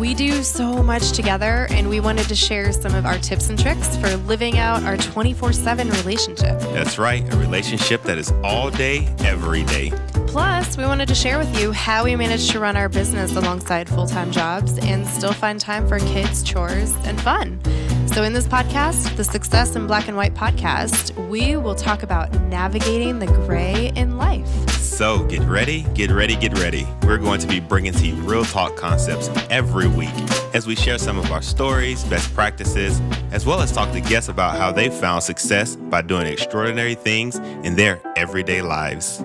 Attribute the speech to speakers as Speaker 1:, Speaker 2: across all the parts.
Speaker 1: We do so much together, and we wanted to share some of our tips and tricks for living out our 24 7 relationship.
Speaker 2: That's right, a relationship that is all day, every day.
Speaker 1: Plus, we wanted to share with you how we managed to run our business alongside full time jobs and still find time for kids, chores, and fun. So, in this podcast, the Success in Black and White podcast, we will talk about navigating the gray in life.
Speaker 2: So, get ready, get ready, get ready. We're going to be bringing to you real talk concepts every week as we share some of our stories, best practices, as well as talk to guests about how they found success by doing extraordinary things in their everyday lives.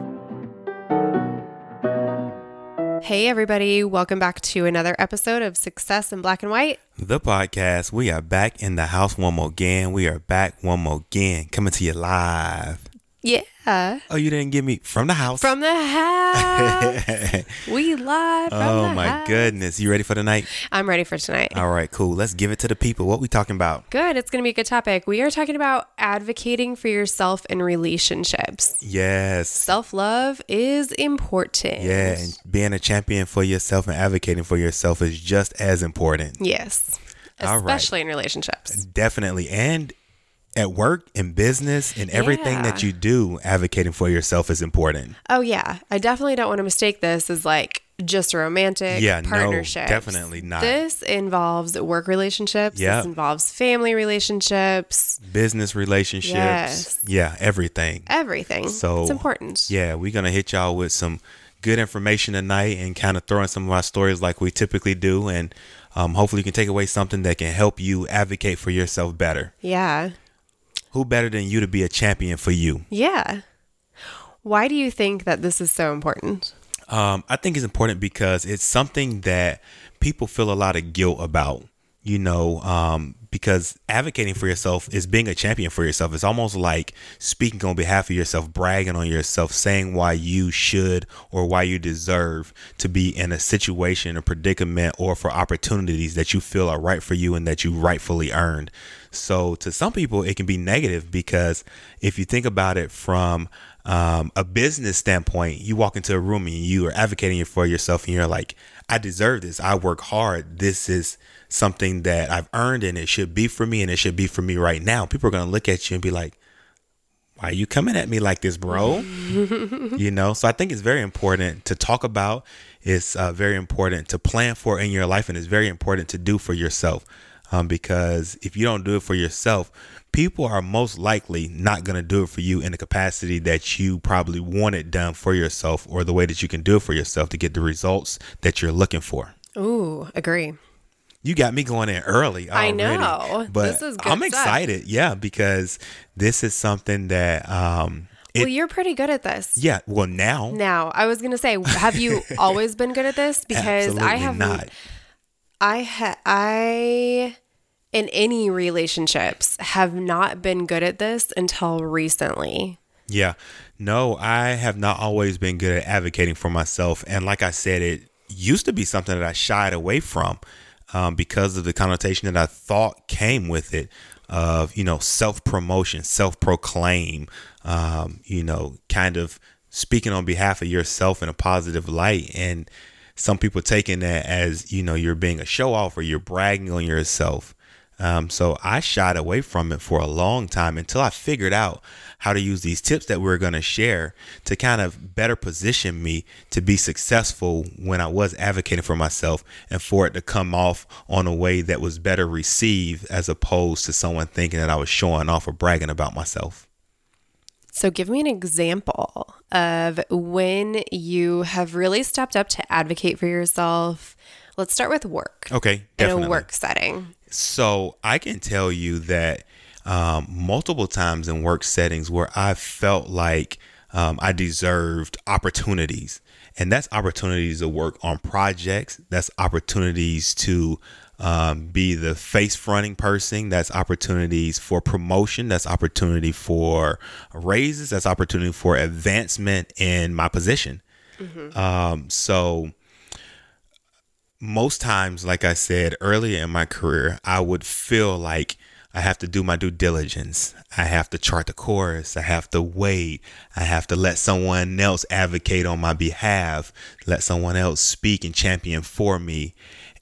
Speaker 1: Hey, everybody. Welcome back to another episode of Success in Black and White.
Speaker 2: The podcast. We are back in the house one more again. We are back one more again, coming to you live.
Speaker 1: Yeah.
Speaker 2: Oh, you didn't give me from the house.
Speaker 1: From the house. we live from
Speaker 2: oh my
Speaker 1: house.
Speaker 2: goodness. You ready for tonight?
Speaker 1: I'm ready for tonight.
Speaker 2: All right, cool. Let's give it to the people. What we talking about?
Speaker 1: Good. It's going to be a good topic. We are talking about advocating for yourself in relationships.
Speaker 2: Yes.
Speaker 1: Self love is important.
Speaker 2: Yeah, and being a champion for yourself and advocating for yourself is just as important.
Speaker 1: Yes.
Speaker 2: All right.
Speaker 1: Especially in relationships.
Speaker 2: Definitely. And at work, in business, in everything that you do, advocating for yourself is important.
Speaker 1: Oh, yeah. I definitely don't want to mistake this as like just a romantic
Speaker 2: Yeah, no,
Speaker 1: partnership.
Speaker 2: definitely not.
Speaker 1: This involves work relationships.
Speaker 2: Yeah.
Speaker 1: This involves family relationships.
Speaker 2: Business relationships.
Speaker 1: Yes.
Speaker 2: Yeah, everything.
Speaker 1: Everything.
Speaker 2: So,
Speaker 1: it's important.
Speaker 2: Yeah, we're gonna hit y'all with some good information tonight and kind of throw in some of our stories like we typically do, and um, hopefully you can take away something that can help you advocate for yourself better.
Speaker 1: Yeah.
Speaker 2: Who better than you to be a champion for you?
Speaker 1: Yeah. Why do you think that this is so important?
Speaker 2: Um, I think it's important because it's something that people feel a lot of guilt about. You know, um, because advocating for yourself is being a champion for yourself. It's almost like speaking on behalf of yourself, bragging on yourself, saying why you should or why you deserve to be in a situation, a predicament, or for opportunities that you feel are right for you and that you rightfully earned. So, to some people, it can be negative because if you think about it from um, a business standpoint, you walk into a room and you are advocating for yourself, and you're like, I deserve this. I work hard. This is something that I've earned, and it should be for me, and it should be for me right now. People are going to look at you and be like, why are you coming at me like this, bro? you know, so I think it's very important to talk about. It's uh, very important to plan for in your life, and it's very important to do for yourself. Um, because if you don't do it for yourself, people are most likely not going to do it for you in the capacity that you probably want it done for yourself or the way that you can do it for yourself to get the results that you're looking for.
Speaker 1: Ooh, agree.
Speaker 2: You got me going in early.
Speaker 1: I know.
Speaker 2: but
Speaker 1: This is good
Speaker 2: I'm
Speaker 1: stuff.
Speaker 2: excited. Yeah, because this is something that um, it,
Speaker 1: well, you're pretty good at this.
Speaker 2: yeah. Well, now
Speaker 1: Now, I was going to say, have you always been good at this? Because I have
Speaker 2: not.
Speaker 1: I ha- I in any relationships have not been good at this until recently.
Speaker 2: Yeah. No, I have not always been good at advocating for myself. And like I said, it used to be something that I shied away from um, because of the connotation that I thought came with it of, you know, self promotion, self proclaim, um, you know, kind of speaking on behalf of yourself in a positive light. And some people taking that as, you know, you're being a show off or you're bragging on yourself. Um, so I shied away from it for a long time until I figured out how to use these tips that we're going to share to kind of better position me to be successful when I was advocating for myself and for it to come off on a way that was better received as opposed to someone thinking that I was showing off or bragging about myself.
Speaker 1: So, give me an example of when you have really stepped up to advocate for yourself. Let's start with work.
Speaker 2: Okay, Definitely.
Speaker 1: In a work setting.
Speaker 2: So I can tell you that um, multiple times in work settings where I felt like um, I deserved opportunities. And that's opportunities to work on projects. That's opportunities to um, be the face fronting person. That's opportunities for promotion. That's opportunity for raises. That's opportunity for advancement in my position. Mm-hmm. Um, so most times, like I said earlier in my career, I would feel like I have to do my due diligence. I have to chart the course. I have to wait. I have to let someone else advocate on my behalf, let someone else speak and champion for me.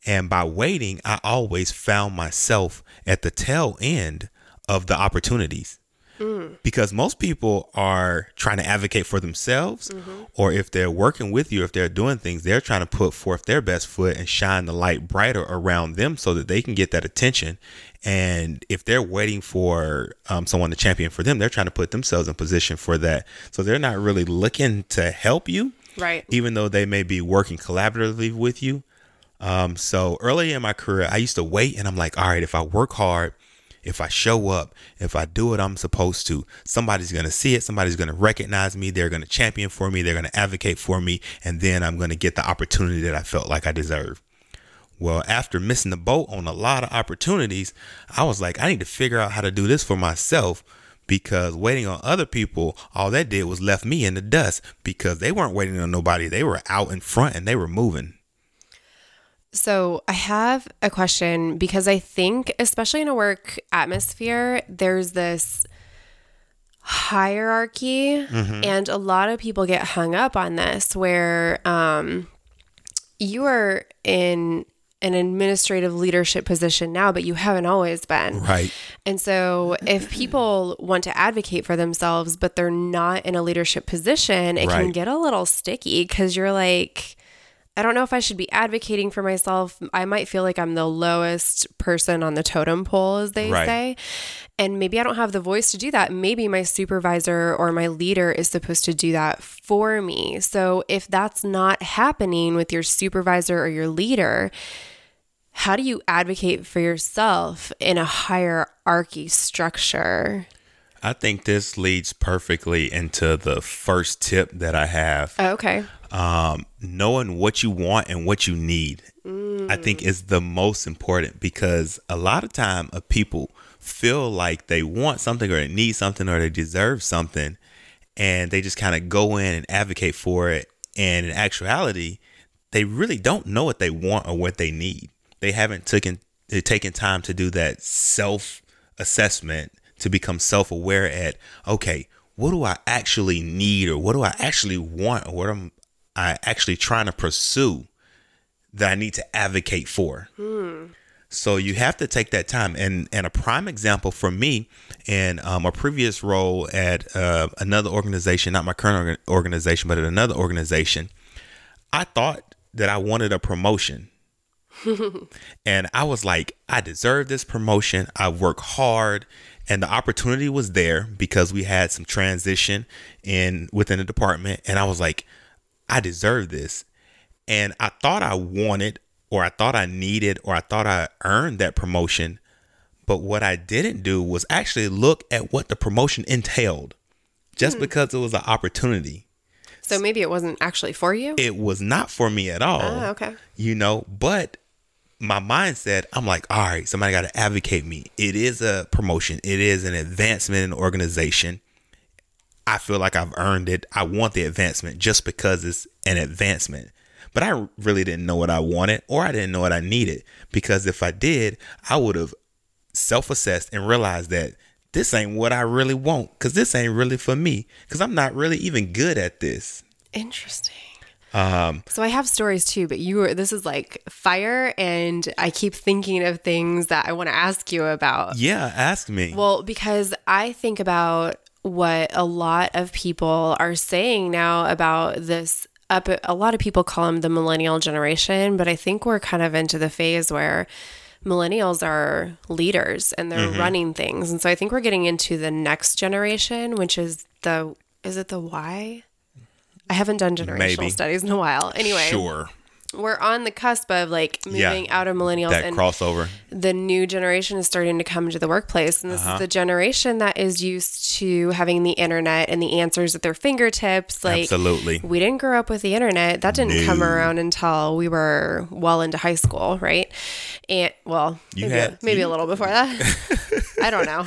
Speaker 2: And by waiting, I always found myself at the tail end of the opportunities. Mm. Because most people are trying to advocate for themselves, mm-hmm. or if they're working with you, if they're doing things, they're trying to put forth their best foot and shine the light brighter around them so that they can get that attention. And if they're waiting for um, someone to champion for them, they're trying to put themselves in position for that. So they're not really looking to help you,
Speaker 1: right?
Speaker 2: Even though they may be working collaboratively with you. Um, so early in my career, I used to wait, and I'm like, all right, if I work hard if I show up, if I do what I'm supposed to, somebody's going to see it. Somebody's going to recognize me. They're going to champion for me. They're going to advocate for me. And then I'm going to get the opportunity that I felt like I deserved. Well, after missing the boat on a lot of opportunities, I was like, I need to figure out how to do this for myself because waiting on other people, all that did was left me in the dust because they weren't waiting on nobody. They were out in front and they were moving.
Speaker 1: So, I have a question because I think, especially in a work atmosphere, there's this hierarchy, mm-hmm. and a lot of people get hung up on this where um, you are in an administrative leadership position now, but you haven't always been.
Speaker 2: Right.
Speaker 1: And so, if people want to advocate for themselves, but they're not in a leadership position, it right. can get a little sticky because you're like, I don't know if I should be advocating for myself. I might feel like I'm the lowest person on the totem pole, as they right. say. And maybe I don't have the voice to do that. Maybe my supervisor or my leader is supposed to do that for me. So if that's not happening with your supervisor or your leader, how do you advocate for yourself in a hierarchy structure?
Speaker 2: I think this leads perfectly into the first tip that I have.
Speaker 1: Oh, okay
Speaker 2: um, knowing what you want and what you need, mm. I think is the most important because a lot of time of uh, people feel like they want something or they need something or they deserve something and they just kind of go in and advocate for it. And in actuality, they really don't know what they want or what they need. They haven't taken taken time to do that self assessment to become self aware at okay, what do I actually need or what do I actually want or what am I actually trying to pursue that I need to advocate for. Hmm. So you have to take that time. And and a prime example for me in um, a previous role at uh, another organization, not my current organization, but at another organization, I thought that I wanted a promotion. and I was like, I deserve this promotion. I work hard and the opportunity was there because we had some transition in within the department and I was like, I deserve this. And I thought I wanted, or I thought I needed, or I thought I earned that promotion. But what I didn't do was actually look at what the promotion entailed just hmm. because it was an opportunity.
Speaker 1: So maybe it wasn't actually for you?
Speaker 2: It was not for me at all.
Speaker 1: Oh, okay.
Speaker 2: You know, but my mindset, I'm like, all right, somebody got to advocate me. It is a promotion, it is an advancement in organization. I feel like I've earned it. I want the advancement just because it's an advancement. But I really didn't know what I wanted or I didn't know what I needed because if I did, I would have self assessed and realized that this ain't what I really want because this ain't really for me because I'm not really even good at this.
Speaker 1: Interesting. Um, so I have stories too, but you were this is like fire, and I keep thinking of things that I want to ask you about.
Speaker 2: Yeah, ask me.
Speaker 1: Well, because I think about what a lot of people are saying now about this up a lot of people call them the millennial generation but i think we're kind of into the phase where millennials are leaders and they're mm-hmm. running things and so i think we're getting into the next generation which is the is it the y i haven't done generational Maybe. studies in a while anyway
Speaker 2: sure
Speaker 1: we're on the cusp of like
Speaker 2: Yeah.
Speaker 1: moving out of millennials
Speaker 2: that
Speaker 1: and
Speaker 2: crossover.
Speaker 1: the new generation is starting to come into the workplace and this
Speaker 2: Uh-huh.
Speaker 1: is the generation that is used to having the internet and the answers at their fingertips like
Speaker 2: Absolutely.
Speaker 1: we didn't grow up with the internet that didn't come around until we were well into high school right and well
Speaker 2: You
Speaker 1: maybe,
Speaker 2: had-
Speaker 1: maybe
Speaker 2: you-
Speaker 1: a little before that i don't know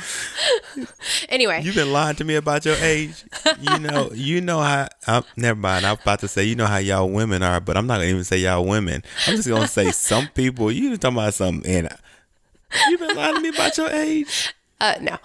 Speaker 1: anyway
Speaker 2: You've been lying to me about your age. You know, you know how. I'm, never mind. I was about to say, you know how y'all women are, but I'm not gonna even say y'all women. I'm just gonna say some people. You talking about something, and you've been lying to me about your age.
Speaker 1: uh no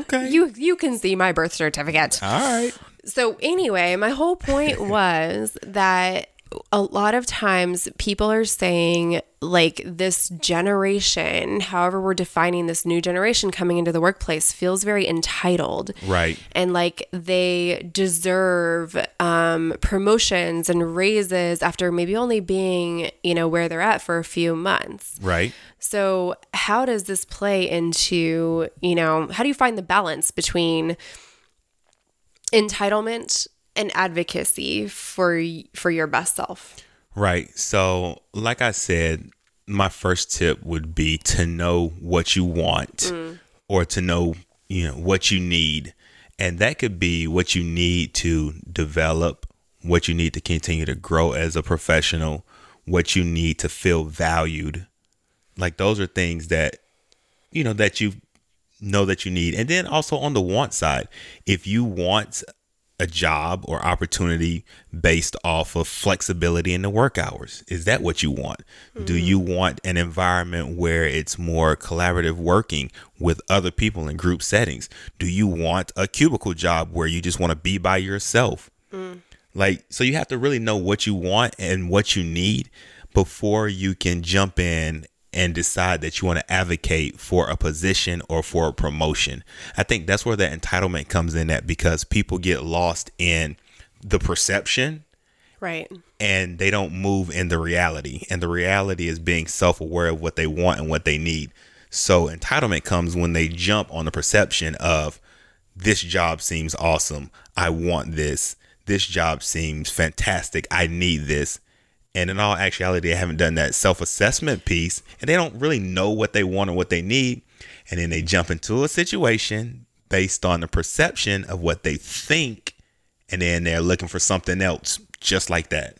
Speaker 2: Okay.
Speaker 1: you you can see my birth certificate
Speaker 2: All right.
Speaker 1: so anyway, my whole point was that a lot of times people are saying like this generation, however we're defining this new generation coming into the workplace feels very entitled.
Speaker 2: Right.
Speaker 1: And like they deserve um, promotions and raises after maybe only being, you know, where they're at for a few months.
Speaker 2: Right.
Speaker 1: So, how does this play into, you know, how do you find the balance between entitlement and advocacy for for your best self?
Speaker 2: Right. So, like I said, my first tip would be to know what you want mm. or to know, you know, what you need. And that could be what you need to develop, what you need to continue to grow as a professional, what you need to feel valued. Like those are things that you know that you know that you need. And then also on the want side, if you want a job or opportunity based off of flexibility in the work hours, is that what you want? Do hmm. you want an environment where it's more collaborative working with other people in group settings? Do you want a cubicle job where you just want to be by yourself? Hmm. Like, so you have to really know what you want and what you need before you can jump in and decide that you want to advocate for a position or for a promotion. I think that's where that entitlement comes in at because people get lost in the perception
Speaker 1: Right.
Speaker 2: and they don't move in the reality. And the reality is being self aware of what they want and what they need. So entitlement comes when they jump on the perception of this job seems awesome. I want this. This job seems fantastic. I need this. And in all actuality, they haven't done that self assessment piece and they don't really know what they want or what they need. And then they jump into a situation based on the perception of what they think. And then they're looking for something else just like that.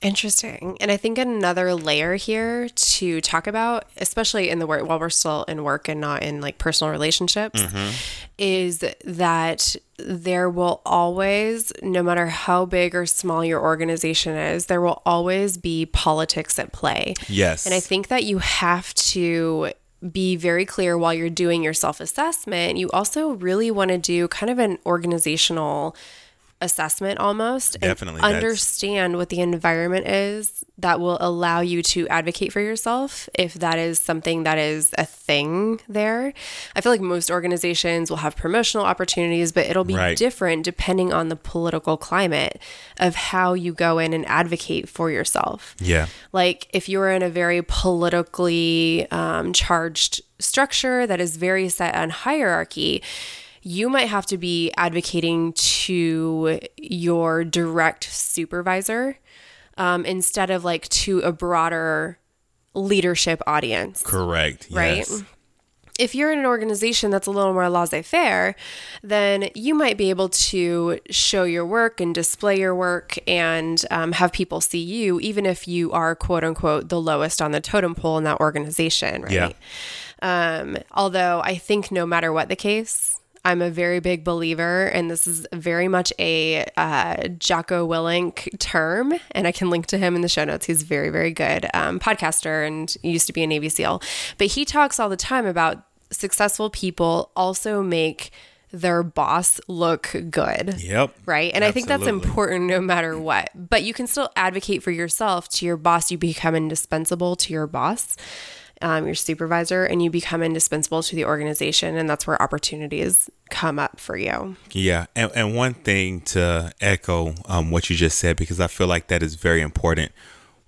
Speaker 1: Interesting. And I think another layer here to talk about, especially in the work while we're still in work and not in like personal relationships, mm-hmm. is that there will always, no matter how big or small your organization is, there will always be politics at play.
Speaker 2: Yes.
Speaker 1: And I think that you have to be very clear while you're doing your self assessment. You also really want to do kind of an organizational assessment almost and
Speaker 2: Definitely,
Speaker 1: understand what the environment is that will allow you to advocate for yourself if that is something that is a thing there. I feel like most organizations will have promotional opportunities, but it'll be
Speaker 2: Right.
Speaker 1: different depending on the political climate of how you go in and advocate for yourself.
Speaker 2: yeah.
Speaker 1: Like if you're in a very politically um, charged structure that is very set on hierarchy, you might have to be advocating to your direct supervisor um, instead of like to a broader leadership audience
Speaker 2: Correct.
Speaker 1: right?
Speaker 2: Yes.
Speaker 1: If you're in an organization that's a little more laissez faire, then you might be able to show your work and display your work and um, have people see you, even if you are quote unquote the lowest on the totem pole in that organization, right?
Speaker 2: Yeah.
Speaker 1: Um, although I think no matter what the case, I'm a very big believer, and this is very much a uh, Jocko Willink term, and I can link to him in the show notes. He's very, very good um, podcaster and used to be a Navy SEAL. But he talks all the time about successful people also make their boss look good
Speaker 2: Yep.
Speaker 1: right? And I think that's important no matter what. But you can still advocate for yourself to your boss. You become indispensable to your boss, um, your supervisor, and you become indispensable to the organization. And that's where opportunities come up for you.
Speaker 2: Yeah, and, and one thing to echo um, what you just said because I feel like that is very important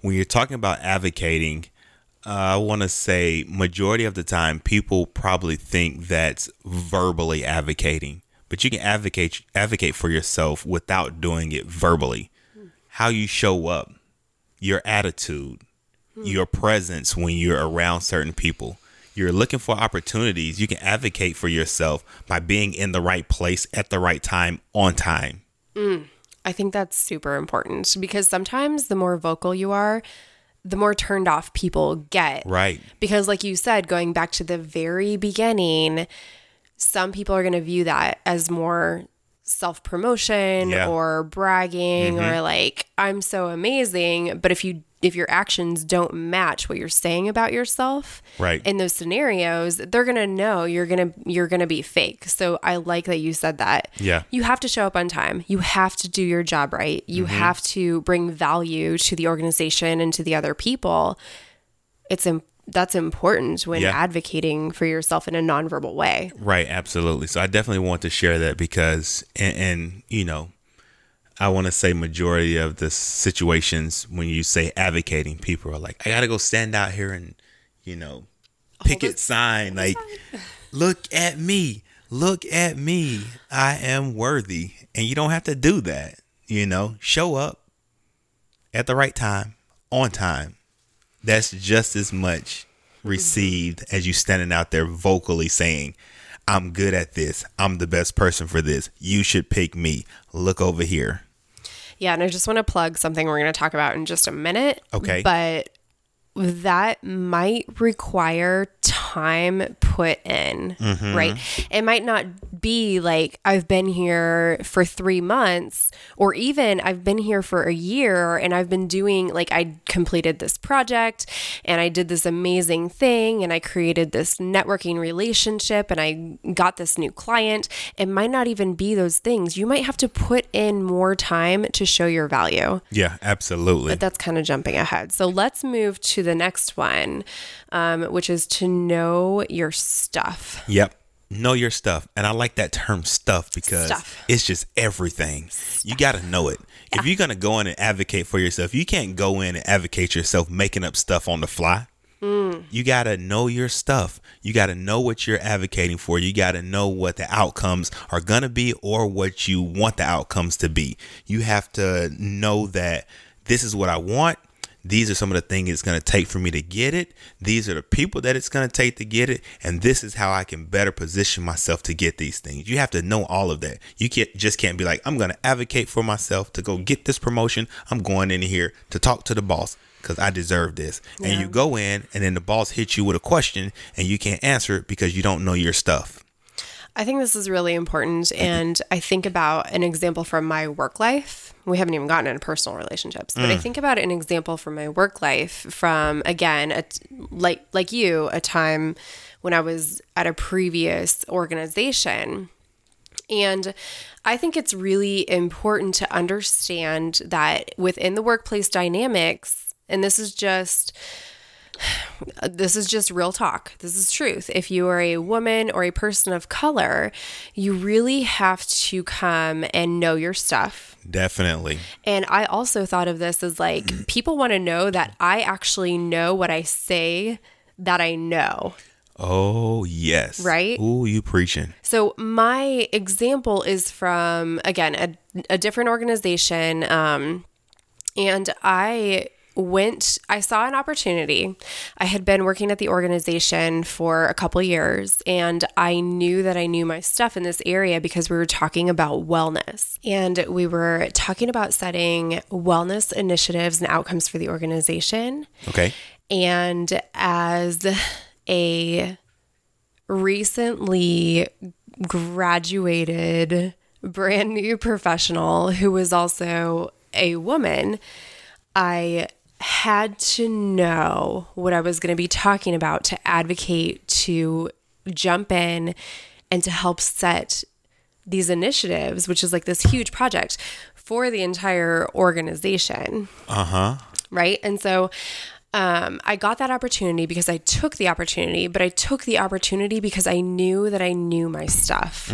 Speaker 2: when you're talking about advocating. Uh, I want to say majority of the time people probably think that's verbally advocating, but you can advocate advocate for yourself without doing it verbally. How you show up, your attitude, Mm. your presence when you're around certain people. You're looking for opportunities. You can advocate for yourself by being in the right place at the right time on time. Mm.
Speaker 1: I think that's super important because sometimes the more vocal you are, the more turned off people get.
Speaker 2: Right.
Speaker 1: Because, like you said, going back to the very beginning, some people are going to view that as more self promotion
Speaker 2: Yeah.
Speaker 1: or bragging or like, I'm so amazing. But if you, if your actions don't match what you're saying about yourself
Speaker 2: Right.
Speaker 1: in those scenarios, they're going to know you're going to, you're to be fake. So I like that you said that.
Speaker 2: Yeah.
Speaker 1: You have to show up on time. You have to do your job right. You
Speaker 2: Mm-hmm.
Speaker 1: have to bring value to the organization and to the other people. It's im- that's important when
Speaker 2: Yeah.
Speaker 1: advocating for yourself in a nonverbal way.
Speaker 2: Right, absolutely. So I definitely want to share that because, and, and you know, I want to say majority of the situations when you say advocating, people are like, I got to go stand out here and, you know, picket sign, like, look at me, look at me, I am worthy, and you don't have to do that. You know, show up at the right time, on time. That's just as much received as you standing out there vocally saying, I'm good at this. I'm the best person for this. You should pick me. Look over here.
Speaker 1: Yeah, and I just want to plug something we're going to talk about in just a minute.
Speaker 2: Okay.
Speaker 1: But that might require time put in,
Speaker 2: Mm-hmm.
Speaker 1: right? It might not be like I've been here for three months, or even I've been here for a year and I've been doing like I completed this project and I did this amazing thing and I created this networking relationship and I got this new client. It might not even be those things. You might have to put in more time to show your value
Speaker 2: Yeah, absolutely.
Speaker 1: but that's kind of jumping ahead. So let's move to the next one, um, which is to know your stuff.
Speaker 2: Yep. Know your stuff. And I like that term stuff because
Speaker 1: Stuff.
Speaker 2: it's just everything. You got to know it. If you're going to go in and advocate for yourself, you can't go in and advocate yourself making up stuff on the fly. You got to know your stuff. You got to know what you're advocating for. You got to know what the outcomes are going to be or what you want the outcomes to be. You have to know that this is what I want. These are some of the things it's going to take for me to get it. These are the people that it's going to take to get it. And this is how I can better position myself to get these things. You have to know all of that. You can't just can't be like, I'm going to advocate for myself to go get this promotion. I'm going in here to talk to the boss because I deserve this. And you go in and then the boss hits you with a question and you can't answer it because you don't know your stuff.
Speaker 1: I think this is really important. And I think about an example from my work life. We haven't even gotten into personal relationships, but I mm. think about an example from my work life from, again, a t- like, like you, a time when I was at a previous organization. And I think it's really important to understand that within the workplace dynamics, and this is just this is just real talk. This is truth. If you are a woman or a person of color, you really have to come and know your stuff.
Speaker 2: Definitely.
Speaker 1: And I also thought of this as like people want to know that I actually know what I say that I know.
Speaker 2: Oh, yes.
Speaker 1: Right?
Speaker 2: Ooh, you preaching.
Speaker 1: So my example is from again a, a different organization, um, and I went. I saw an opportunity. I had been working at the organization for a couple years, and I knew that I knew my stuff in this area because we were talking about wellness, and we were talking about setting wellness initiatives and outcomes for the organization.
Speaker 2: Okay.
Speaker 1: And as a recently graduated brand new professional who was also a woman, I had to know what I was going to be talking about to advocate, to jump in, and to help set these initiatives, which is like this huge project for the entire organization
Speaker 2: Uh huh.
Speaker 1: right? And so um, I got that opportunity because I took the opportunity, but I took the opportunity because I knew that I knew my stuff.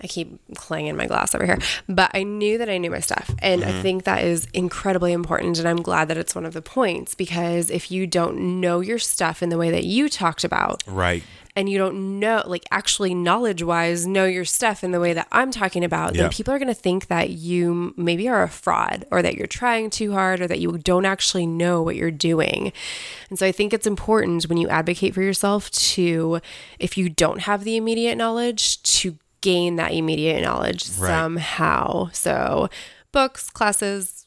Speaker 1: I keep clanging my glass over here, but I knew that I knew my stuff. And I think that is incredibly important. And I'm glad that it's one of the points because if you don't know your stuff in the way that you talked about,
Speaker 2: Right.
Speaker 1: And you don't know, like actually knowledge wise, know your stuff in the way that I'm talking about,
Speaker 2: Yeah.
Speaker 1: then people are going to think that you maybe are a fraud or that you're trying too hard or that you don't actually know what you're doing. And so I think it's important when you advocate for yourself to, if you don't have the immediate knowledge, to gain that immediate knowledge
Speaker 2: Right.
Speaker 1: somehow. So books, classes,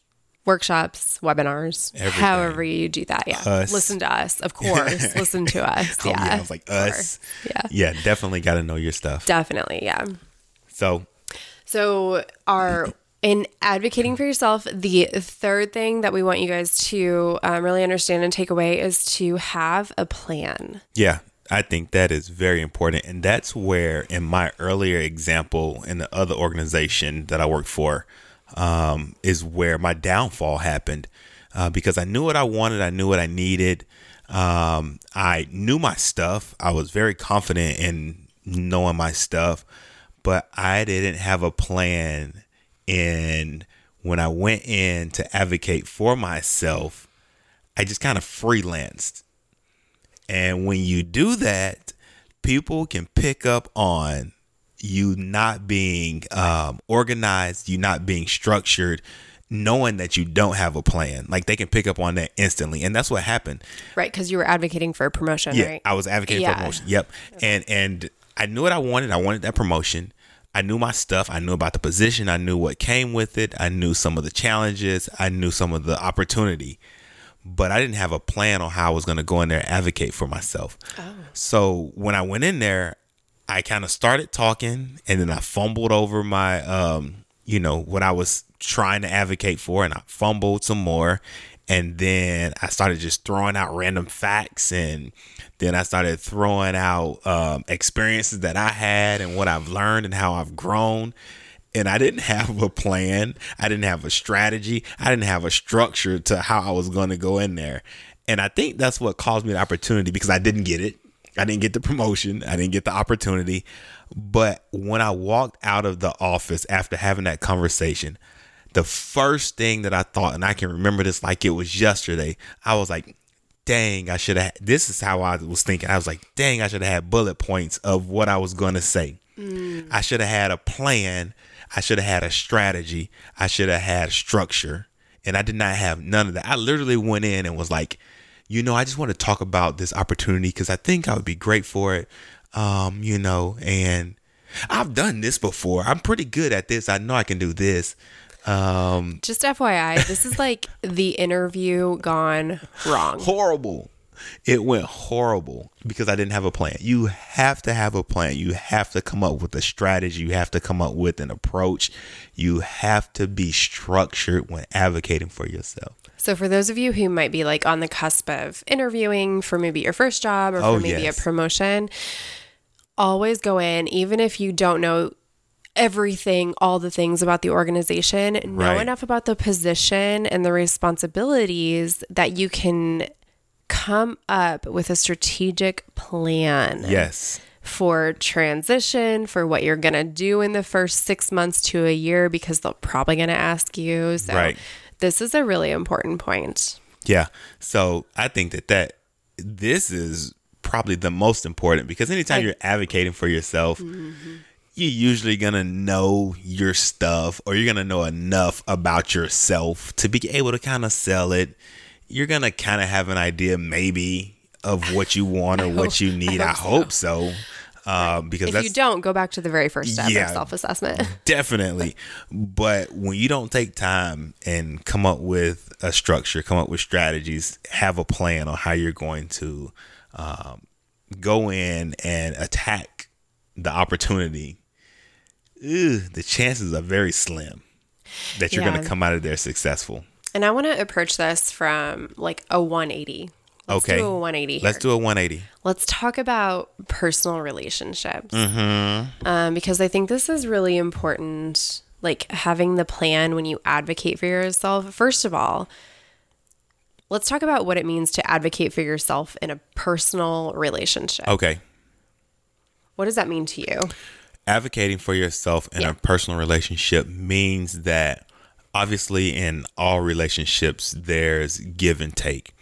Speaker 1: workshops, webinars,
Speaker 2: Everything.
Speaker 1: however you do that. Yeah.
Speaker 2: Us.
Speaker 1: Listen to us, of course. Listen to us.
Speaker 2: Oh,
Speaker 1: Yeah.
Speaker 2: yeah, I was like us.
Speaker 1: Yeah.
Speaker 2: Yeah, definitely got to know your stuff.
Speaker 1: Definitely. Yeah.
Speaker 2: So,
Speaker 1: So, our in advocating for yourself, the third thing that we want you guys to um, really understand and take away is to have a plan.
Speaker 2: yeah, I think that is very important. And that's where, in my earlier example in the other organization that I worked for, um, is where my downfall happened uh, because I knew what I wanted, I knew what I needed. Um, I knew my stuff. I was very confident in knowing my stuff, but I didn't have a plan. And when I went in to advocate for myself, I just kind of freelanced. And when you do that, people can pick up on you not being um, organized, you not being structured, knowing that you don't have a plan. Like they can pick up on that instantly. And that's what happened.
Speaker 1: Right. Because you were advocating for a promotion,
Speaker 2: Yeah,
Speaker 1: right?
Speaker 2: I was advocating
Speaker 1: Yeah.
Speaker 2: for promotion. Yep. And and I knew what I wanted. I wanted that promotion. I knew my stuff. I knew about the position. I knew what came with it. I knew some of the challenges. I knew some of the opportunity. But I didn't have a plan on how I was going to go in there and advocate for myself. Oh. So when I went in there, I kind of started talking and then I fumbled over my um you know what I was trying to advocate for and I fumbled some more and then I started just throwing out random facts and then I started throwing out um, experiences that I had and what I've learned and how I've grown and I didn't have a plan. I didn't have a strategy. I didn't have a structure to how I was going to go in there. And I think that's what caused me the opportunity because I didn't get it. I didn't get the promotion. I didn't get the opportunity. But when I walked out of the office after having that conversation, the first thing that I thought, and I can remember this like it was yesterday, I was like, dang, I should have. This is how I was thinking. I was like, dang, I should have had bullet points of what I was going to say. Mm. I should have had a plan. I should have had a strategy. I should have had structure. And I did not have none of that. I literally went in and was like, you know, I just want to talk about this opportunity because I think I would be great for it. Um, you know, and I've done this before. I'm pretty good at this. I know I can do this. Um,
Speaker 1: Just FYI, this is like the interview gone wrong.
Speaker 2: horrible. It went horrible because I didn't have a plan. You have to have a plan. You have to come up with a strategy. You have to come up with an approach. You have to be structured when advocating for yourself.
Speaker 1: So, for those of you who might be like on the cusp of interviewing for maybe your first job or for
Speaker 2: Oh,
Speaker 1: maybe
Speaker 2: yes.
Speaker 1: a promotion, always go in, even if you don't know everything, all the things about the organization, know
Speaker 2: Right.
Speaker 1: enough about the position and the responsibilities that you can come up with a strategic plan
Speaker 2: Yes.
Speaker 1: for transition, for what you're going to do in the first six months to a year, because they're probably going to ask you. So,
Speaker 2: Right.
Speaker 1: This is a really important point.
Speaker 2: Yeah. So I think that that this is probably the most important because anytime you're advocating for yourself, you're usually gonna know your stuff or you're gonna know enough about yourself to be able to kind of sell it. You're gonna kind of have an idea maybe of what you want or what you need. I hope, so. Um, because
Speaker 1: If you don't, go back to the very first step
Speaker 2: Yeah.
Speaker 1: of self assessment.
Speaker 2: definitely but when you don't take time and come up with a structure come up with strategies have a plan on how you're going to um, go in and attack the opportunity ew, the chances are very slim that you're going to come out of there successful
Speaker 1: and I want to approach this from like a 180. Let's
Speaker 2: okay
Speaker 1: do a 180 here.
Speaker 2: let's do a 180
Speaker 1: Let's talk about personal relationships. Um, because I think this is really important. Like having the plan when you advocate for yourself. First of all, let's talk about what it means to advocate for yourself in a personal relationship.
Speaker 2: okay
Speaker 1: What does that mean to you?
Speaker 2: advocating for yourself in
Speaker 1: Yeah.
Speaker 2: a personal relationship means that obviously in all relationships there's give and take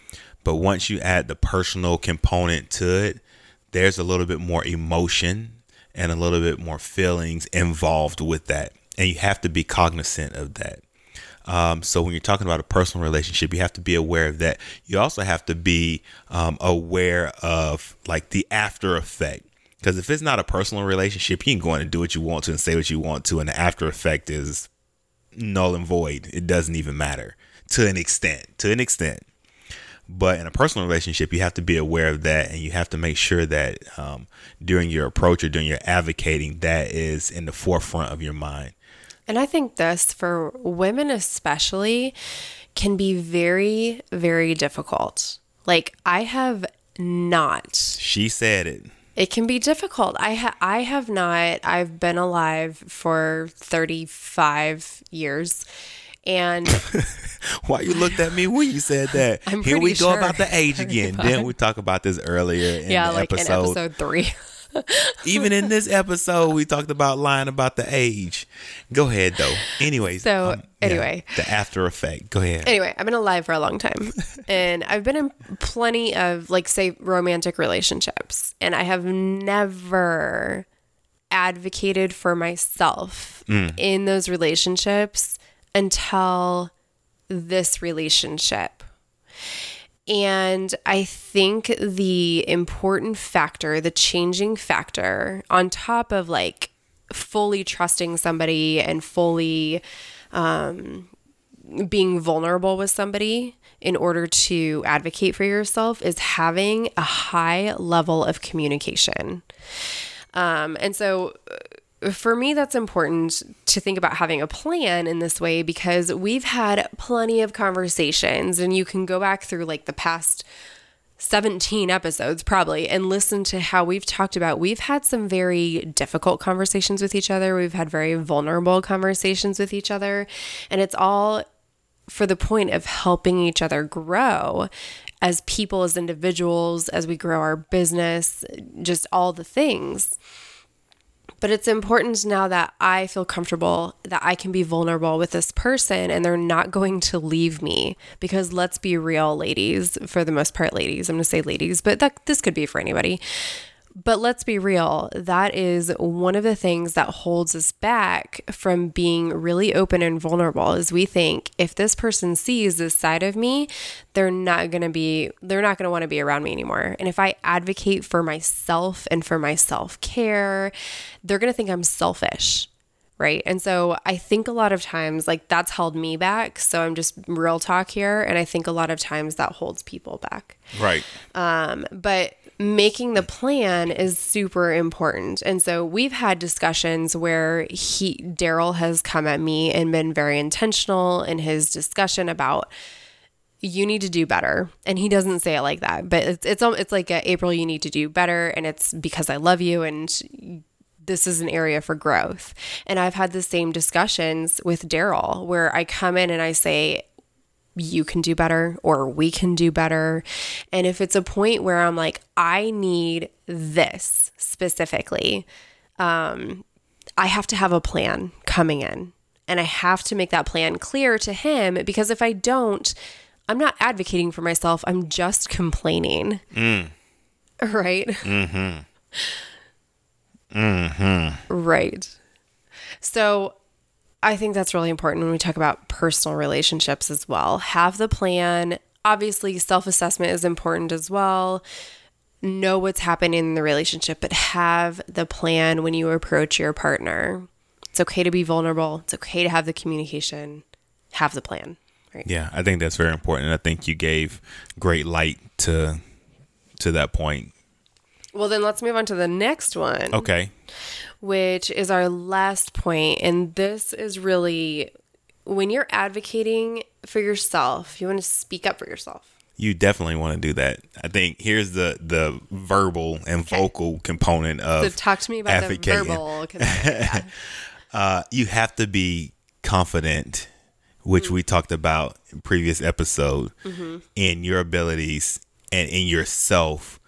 Speaker 2: but once you add the personal component to it there's a little bit more emotion and a little bit more feelings involved with that. And you have to be cognizant of that. Um, so when you're talking about a personal relationship, you have to be aware of that. You also have to be um, aware of like the after effect. Because if it's not a personal relationship, you can go in and do what you want to and say what you want to, and the after effect is null and void. It doesn't even matter to an extent. To an extent. But in a personal relationship, you have to be aware of that, and you have to make sure that um, during your approach or during your advocating, that is in the forefront of your mind.
Speaker 1: And I think this, for women especially, can be very, very difficult. Like, I have not.
Speaker 2: She said it.
Speaker 1: It can be difficult. I ha- I have not. I've been alive for 35 years. And
Speaker 2: why you looked at me when you said that?
Speaker 1: I'm
Speaker 2: Here we
Speaker 1: pretty
Speaker 2: go about the age again. Didn't we talk about this earlier in
Speaker 1: yeah, like
Speaker 2: episode?
Speaker 1: in episode three.
Speaker 2: Even in this episode, we talked about lying about the age. Go ahead though. Anyways.
Speaker 1: So, um,
Speaker 2: yeah,
Speaker 1: anyway.
Speaker 2: the after effect. Go ahead.
Speaker 1: anyway, I've been alive for a long time. and I've been in plenty of, like, say, romantic relationships. And I have never advocated for myself mm. in those relationships until this relationship. And I think the important factor, the changing factor, on top of like fully trusting somebody and fully um, being vulnerable with somebody in order to advocate for yourself, is having a high level of communication. Um, and so for me, that's important to think about having a plan in this way because we've had plenty of conversations, and you can go back through like the past 17 episodes probably and listen to how we've talked about. We've had some very difficult conversations with each other. We've had very vulnerable conversations with each other. And it's all for the point of helping each other grow as people as individuals as we grow our business just all the things but it's important now that I feel comfortable that I can be vulnerable with this person and they're not going to leave me. Because let's be real, ladies, for the most part, ladies, I'm going to say ladies, but that this could be for anybody. But let's be real, that is one of the things that holds us back from being really open and vulnerable is we think if this person sees this side of me, they're not going to be they're not going to want to be around me anymore. And if I advocate for myself and for my self-care, they're going to think I'm selfish. Right. And so I think a lot of times, like, that's held me back. So I'm just real talk here. And I think a lot of times that holds people back.
Speaker 2: Right.
Speaker 1: Um, but making the plan is super important. And so we've had discussions where he Daryl has come at me and been very intentional in his discussion about you need to do better. And he doesn't say it like that, but it's it's it's like a, April you need to do better and it's because I love you and this is an area for growth. And I've had the same discussions with Daryl where I come in and I say you can do better or we can do better. And if it's a point where I'm like, I need this specifically, um, I have to have a plan coming in. And I have to make that plan clear to him because if I don't, I'm not advocating for myself. I'm just complaining. Right? Mm hmm. Mm hmm. Right. So I think that's really important when we talk about personal relationships as well. Have the plan. Obviously, self assessment is important as well. Know what's happening in the relationship, but have the plan when you approach your partner. It's okay to be vulnerable. It's okay to have the communication. Have the plan. Right.
Speaker 2: Yeah, I think that's very important. And I think you gave great light to to that point.
Speaker 1: Well, then let's move on to the next one.
Speaker 2: Okay.
Speaker 1: Which is our last point and this is really when you're advocating for yourself you want to speak up for yourself
Speaker 2: You definitely want to do that. I think here's the the verbal and vocal component of
Speaker 1: so talk to me about the
Speaker 2: advocating.
Speaker 1: verbal 'cause- yeah.
Speaker 2: uh, you have to be confident, which we talked about in previous episode, in your abilities and in yourself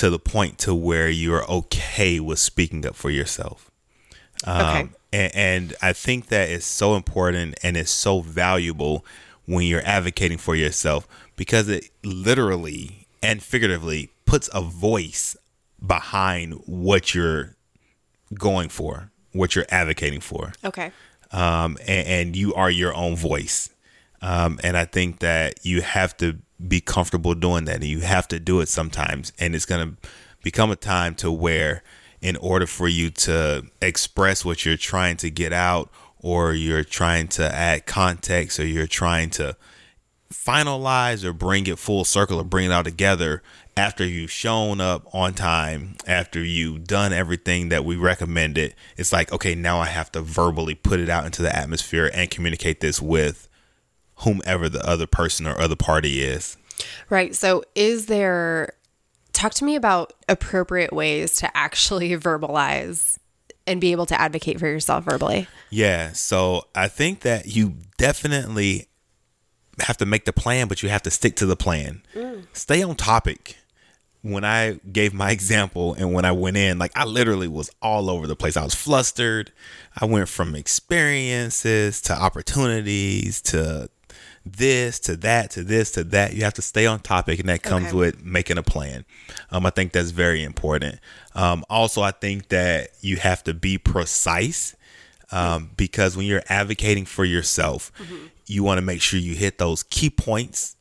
Speaker 2: to the point to where you're okay with speaking up for yourself.
Speaker 1: okay
Speaker 2: Um, and, and I think that is so important and it's so valuable when you're advocating for yourself because it literally and figuratively puts a voice behind what you're going for, what you're advocating for.
Speaker 1: Okay.
Speaker 2: Um, and, and you are your own voice. Um, and I think that you have to be comfortable doing that and you have to do it sometimes. And it's going to become a time to where, in order for you to express what you're trying to get out, or you're trying to add context, or you're trying to finalize or bring it full circle or bring it all together after you've shown up on time, after you've done everything that we recommended, it's like, okay, now I have to verbally put it out into the atmosphere and communicate this with whomever the other person or other party is.
Speaker 1: Right. So, is there, talk to me about appropriate ways to actually verbalize and be able to advocate for yourself verbally.
Speaker 2: Yeah. So, I think that you definitely have to make the plan, but you have to stick to the plan. Mm. Stay on topic. When I gave my example and when I went in, like I literally was all over the place. I was flustered. I went from experiences to opportunities to this to that to this to that. You have to stay on topic, and that comes okay. with making a plan. Um, I think that's very important. Um, also, I think that you have to be precise um, because when you're advocating for yourself, mm-hmm. you want to make sure you hit those key points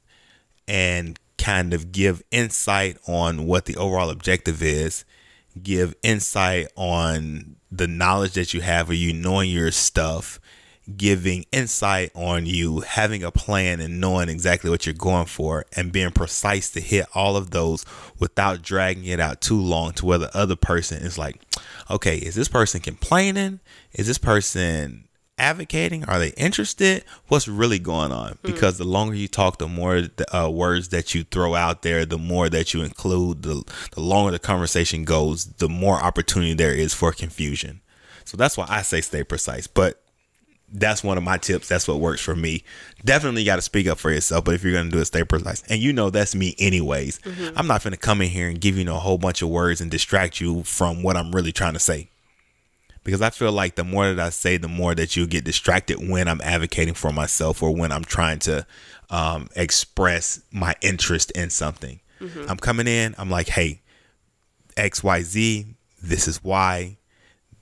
Speaker 2: and kind of give insight on what the overall objective is, give insight on the knowledge that you have or you knowing your stuff giving insight on you having a plan and knowing exactly what you're going for and being precise to hit all of those without dragging it out too long to where the other person is like okay is this person complaining? Is this person advocating? Are they interested? What's really going on? Hmm. because mm. the longer you talk the more the, uh, words that you throw out there the more that you include the, the longer the conversation goes the more opportunity there is for confusion. So that's why i say stay precise. But that's one of my tips. That's what works for me. Definitely got to speak up for yourself, but if you're going to do it, stay precise. And you know that's me anyways. Mm-hmm. I'm not going to come in here and give you, a whole bunch of words and distract you from what I'm really trying to say. Because I feel like the more that I say, the more that you get distracted when I'm advocating for myself or when I'm trying to um, express my interest in something. Mm-hmm. I'm coming in, I'm like, hey, XYZ, this is why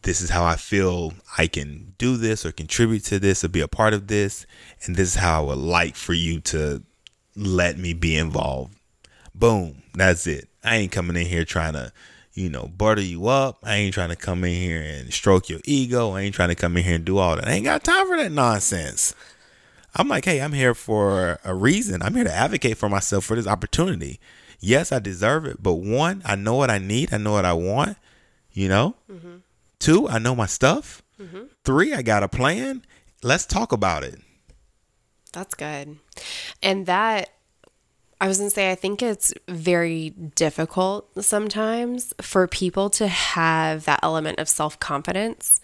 Speaker 2: this is how I feel I can do this or contribute to this or be a part of this. And this is how I would like for you to let me be involved. Boom. That's it. I ain't coming in here trying to, you know, butter you up. I ain't trying to come in here and stroke your ego. I ain't trying to come in here and do all that. I ain't got time for that nonsense. I'm like, hey, I'm here for a reason. I'm here to advocate for myself for this opportunity. Yes, I deserve it. But one, I know what I need. I know what I want, you know? Mm-hmm. Two, I know my stuff. Mm-hmm. Three, I got a plan. Let's talk about it.
Speaker 1: That's good. And that, I was going to say, I think it's very difficult sometimes for people to have that element of self confidence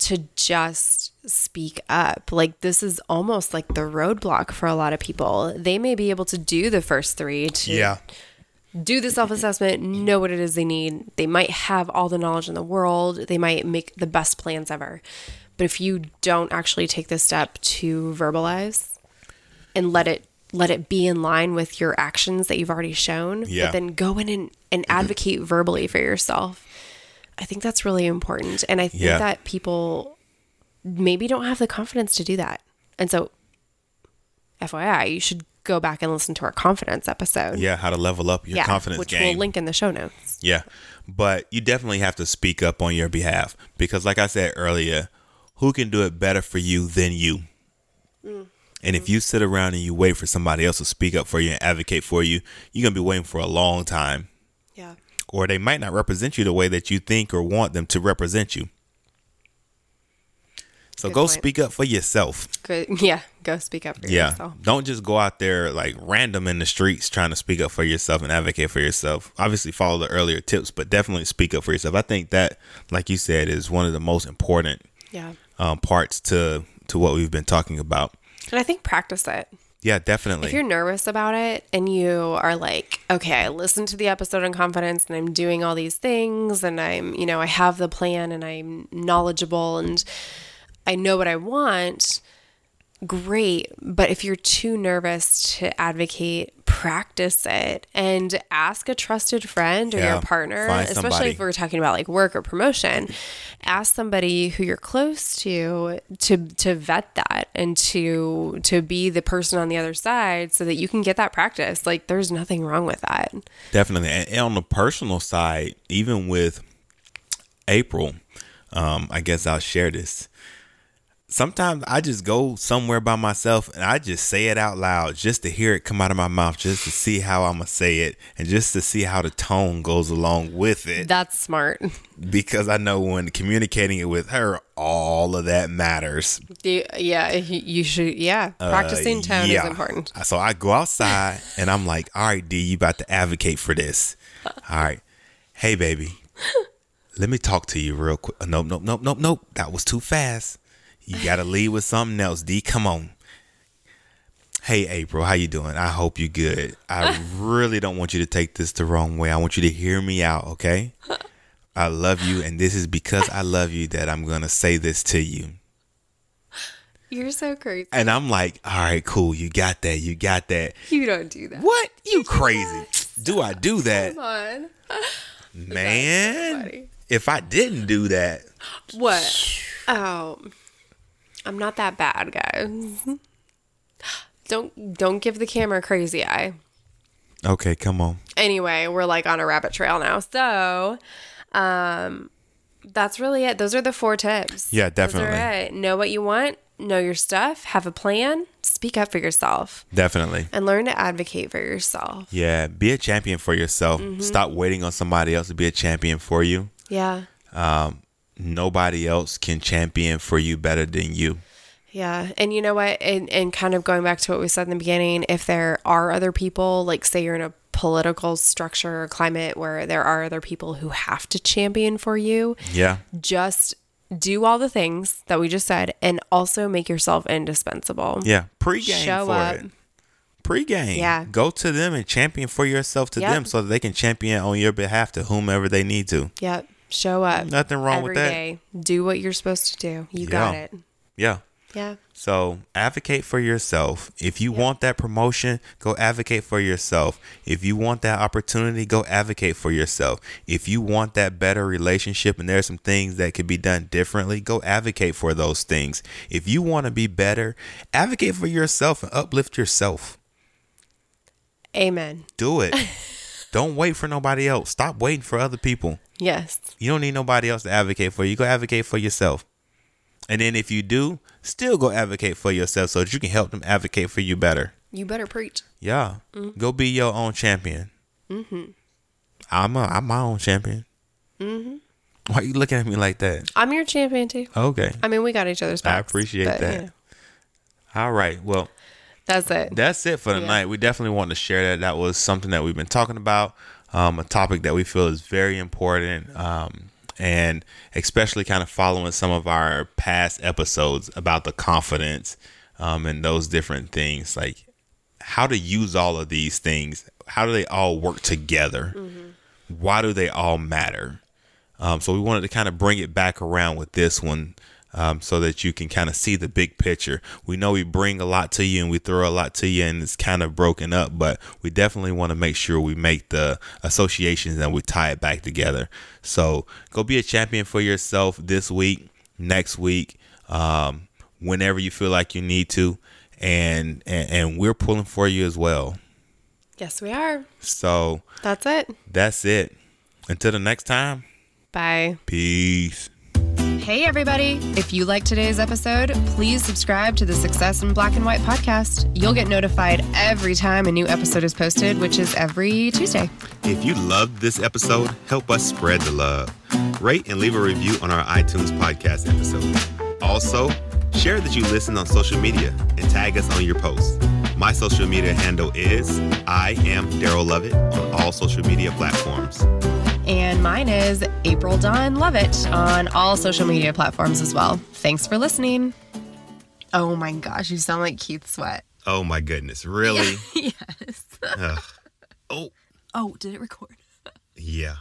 Speaker 1: to just speak up. Like, this is almost like the roadblock for a lot of people. They may be able to do the first three to.
Speaker 2: Yeah
Speaker 1: do the self assessment, know what it is they need. They might have all the knowledge in the world, they might make the best plans ever. But if you don't actually take the step to verbalize and let it let it be in line with your actions that you've already shown, yeah. but then go in and, and mm-hmm. advocate verbally for yourself. I think that's really important. And I think yeah. that people maybe don't have the confidence to do that. And so FYI, you should go back and listen to our confidence episode.
Speaker 2: Yeah, how to level up your yeah, confidence
Speaker 1: which
Speaker 2: game.
Speaker 1: we'll link in the show notes.
Speaker 2: Yeah, but you definitely have to speak up on your behalf because, like I said earlier, who can do it better for you than you? Mm. And if you sit around and you wait for somebody else to speak up for you and advocate for you, you're gonna be waiting for a long time.
Speaker 1: Yeah.
Speaker 2: Or they might not represent you the way that you think or want them to represent you. So Good go point. speak up for yourself.
Speaker 1: Good. Yeah, go speak up for yeah. yourself.
Speaker 2: Don't just go out there like random in the streets trying to speak up for yourself and advocate for yourself. Obviously follow the earlier tips, but definitely speak up for yourself. I think that like you said is one of the most important
Speaker 1: yeah.
Speaker 2: um, parts to to what we've been talking about.
Speaker 1: And I think practice it.
Speaker 2: Yeah, definitely.
Speaker 1: If you're nervous about it and you are like, okay, I listened to the episode on confidence and I'm doing all these things and I'm, you know, I have the plan and I'm knowledgeable and I know what I want, great. But if you're too nervous to advocate, practice it and ask a trusted friend or
Speaker 2: Yeah,
Speaker 1: your partner, especially if we're talking about like work or promotion. Ask somebody who you're close to to to vet that and to to be the person on the other side so that you can get that practice. Like there's nothing wrong with that.
Speaker 2: Definitely. And, and on the personal side, even with April, um, I guess I'll share this. Sometimes I just go somewhere by myself and I just say it out loud just to hear it come out of my mouth, just to see how I'm going to say it and just to see how the tone goes along with it.
Speaker 1: That's smart.
Speaker 2: Because I know when communicating it with her, all of that matters.
Speaker 1: You- Yeah, you should. Yeah, practicing tone is
Speaker 2: Uh,
Speaker 1: important.
Speaker 2: So I go outside and I'm like, all right, D, you about to advocate for this. All right. Hey, baby, let me talk to you real quick. Uh, Nope, nope, nope, nope, nope. That was too fast. You got to lead with something else. D, come on. Hey, April, how you doing? I hope you good. I really don't want you to take this the wrong way. I want you to hear me out, okay? I love you, and this is because I love you that I'm going to say this to you.
Speaker 1: You're so crazy.
Speaker 2: And I'm like, all right, cool. You got that. You got that.
Speaker 1: You don't do that.
Speaker 2: What? You crazy? Do I do that?
Speaker 1: Come on.
Speaker 2: Man,
Speaker 1: funny.
Speaker 2: if I didn't do that,
Speaker 1: What? Oh, I'm not that bad, guys. Don't don't give the camera a crazy eye.
Speaker 2: okay, come on.
Speaker 1: Anyway, we're like on a rabbit trail now. So, um, that's really it. Those are the four tips.
Speaker 2: Yeah, definitely.
Speaker 1: it. Know what you want. Know your stuff. Have a plan. Speak up for yourself,
Speaker 2: Definitely.
Speaker 1: and learn to advocate for yourself.
Speaker 2: Yeah, be a champion for yourself.
Speaker 1: Mm-hmm.
Speaker 2: Stop waiting on somebody else to be a champion for you.
Speaker 1: Yeah.
Speaker 2: Nobody else can champion for you better than you.
Speaker 1: Yeah. And you know what? And, and kind of going back to what we said in the beginning, if there are other people, like say you're in a political structure or climate where there are other people who have to champion for you,
Speaker 2: Yeah.
Speaker 1: just do all the things that we just said and also make yourself indispensable.
Speaker 2: Yeah. Pre-game
Speaker 1: Show
Speaker 2: for
Speaker 1: up.
Speaker 2: it. Pre-game.
Speaker 1: Yeah.
Speaker 2: Go to them and champion for yourself to
Speaker 1: Yep.
Speaker 2: them so that they can champion on your behalf to whomever they need to.
Speaker 1: Yep. Show up.
Speaker 2: Nothing wrong with that.
Speaker 1: day. Do what you're supposed to do. You got it.
Speaker 2: Yeah.
Speaker 1: Yeah.
Speaker 2: So advocate for yourself. If you want that promotion, go advocate for yourself. If you want that opportunity, go advocate for yourself. If you want that better relationship and there's some things that could be done differently, go advocate for those things. If you want to be better, advocate for yourself and uplift yourself.
Speaker 1: Amen.
Speaker 2: Do it. don't wait for nobody else. Stop waiting for other people.
Speaker 1: Yes.
Speaker 2: You don't need nobody else to advocate for you. Go advocate for yourself. And then if you do, still go advocate for yourself so that you can help them advocate for you better.
Speaker 1: You better preach.
Speaker 2: Yeah. Go be your own champion. Mm-hmm. I'm a, I'm my own champion. Mm-hmm. Why are you looking at me like that?
Speaker 1: I'm your champion too.
Speaker 2: Okay.
Speaker 1: I mean, we got each other's backs.
Speaker 2: I appreciate
Speaker 1: but,
Speaker 2: that.
Speaker 1: you know,
Speaker 2: All right. Well,
Speaker 1: that's it.
Speaker 2: that's it for the
Speaker 1: Yeah.
Speaker 2: night. We definitely want to share that. That was something that we've been talking about, um, a topic that we feel is very important, um, and especially kind of following some of our past episodes about the confidence um, and those different things, like how to use all of these things. How do they all work together? Why do they all matter? Um, so we wanted to kind of bring it back around with this one um, so that you can kind of see the big picture. We know we bring a lot to you and we throw a lot to you and it's kind of broken up, but we definitely want to make sure we make the associations and we tie it back together. So go be a champion for yourself this week, next week, um, whenever you feel like you need to. And, and, and we're pulling for you as well.
Speaker 1: Yes, we are.
Speaker 2: So
Speaker 1: That's it.
Speaker 2: that's it. Until the next time,
Speaker 1: Bye.
Speaker 2: peace.
Speaker 3: Hey, everybody. If you like today's episode, please subscribe to the Success in Black and White podcast. You'll get notified every time a new episode is posted, which is every Tuesday.
Speaker 2: If you loved this episode, help us spread the love. Rate and leave a review on our iTunes podcast episode. Also, share that you listen on social media and tag us on your posts. My social media handle is I am Daryl Lovett on all social media platforms.
Speaker 3: And mine is April Dawn Lovett on all social media platforms as well. Thanks for listening. Oh my gosh, you sound like Keith Sweat.
Speaker 2: Oh my goodness, really?
Speaker 3: yes.
Speaker 2: Ugh. Oh,
Speaker 3: Oh, did it record?
Speaker 2: yeah.